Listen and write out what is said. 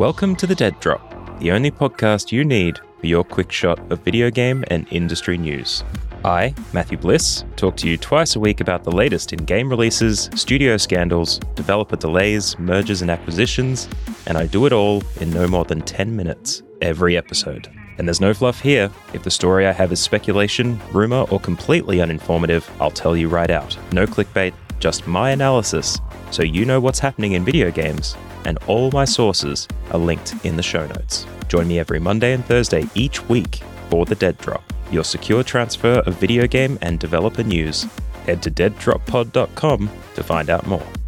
Welcome to the Dead Drop, the only podcast you need for your quick shot of video game and industry news. I, Matthew Bliss, talk to you twice a week about the latest in game releases, studio scandals, developer delays, mergers and acquisitions, and I do it all in no more than 10 minutes every episode. And there's no fluff here. If the story I have is speculation, rumor, or completely uninformative, I'll tell you right out. No clickbait, just my analysis, so you know what's happening in video games, and all my sources are linked in the show notes. Join me every Monday and Thursday each week for The Dead Drop, your secure transfer of video game and developer news. Head to deaddroppod.com to find out more.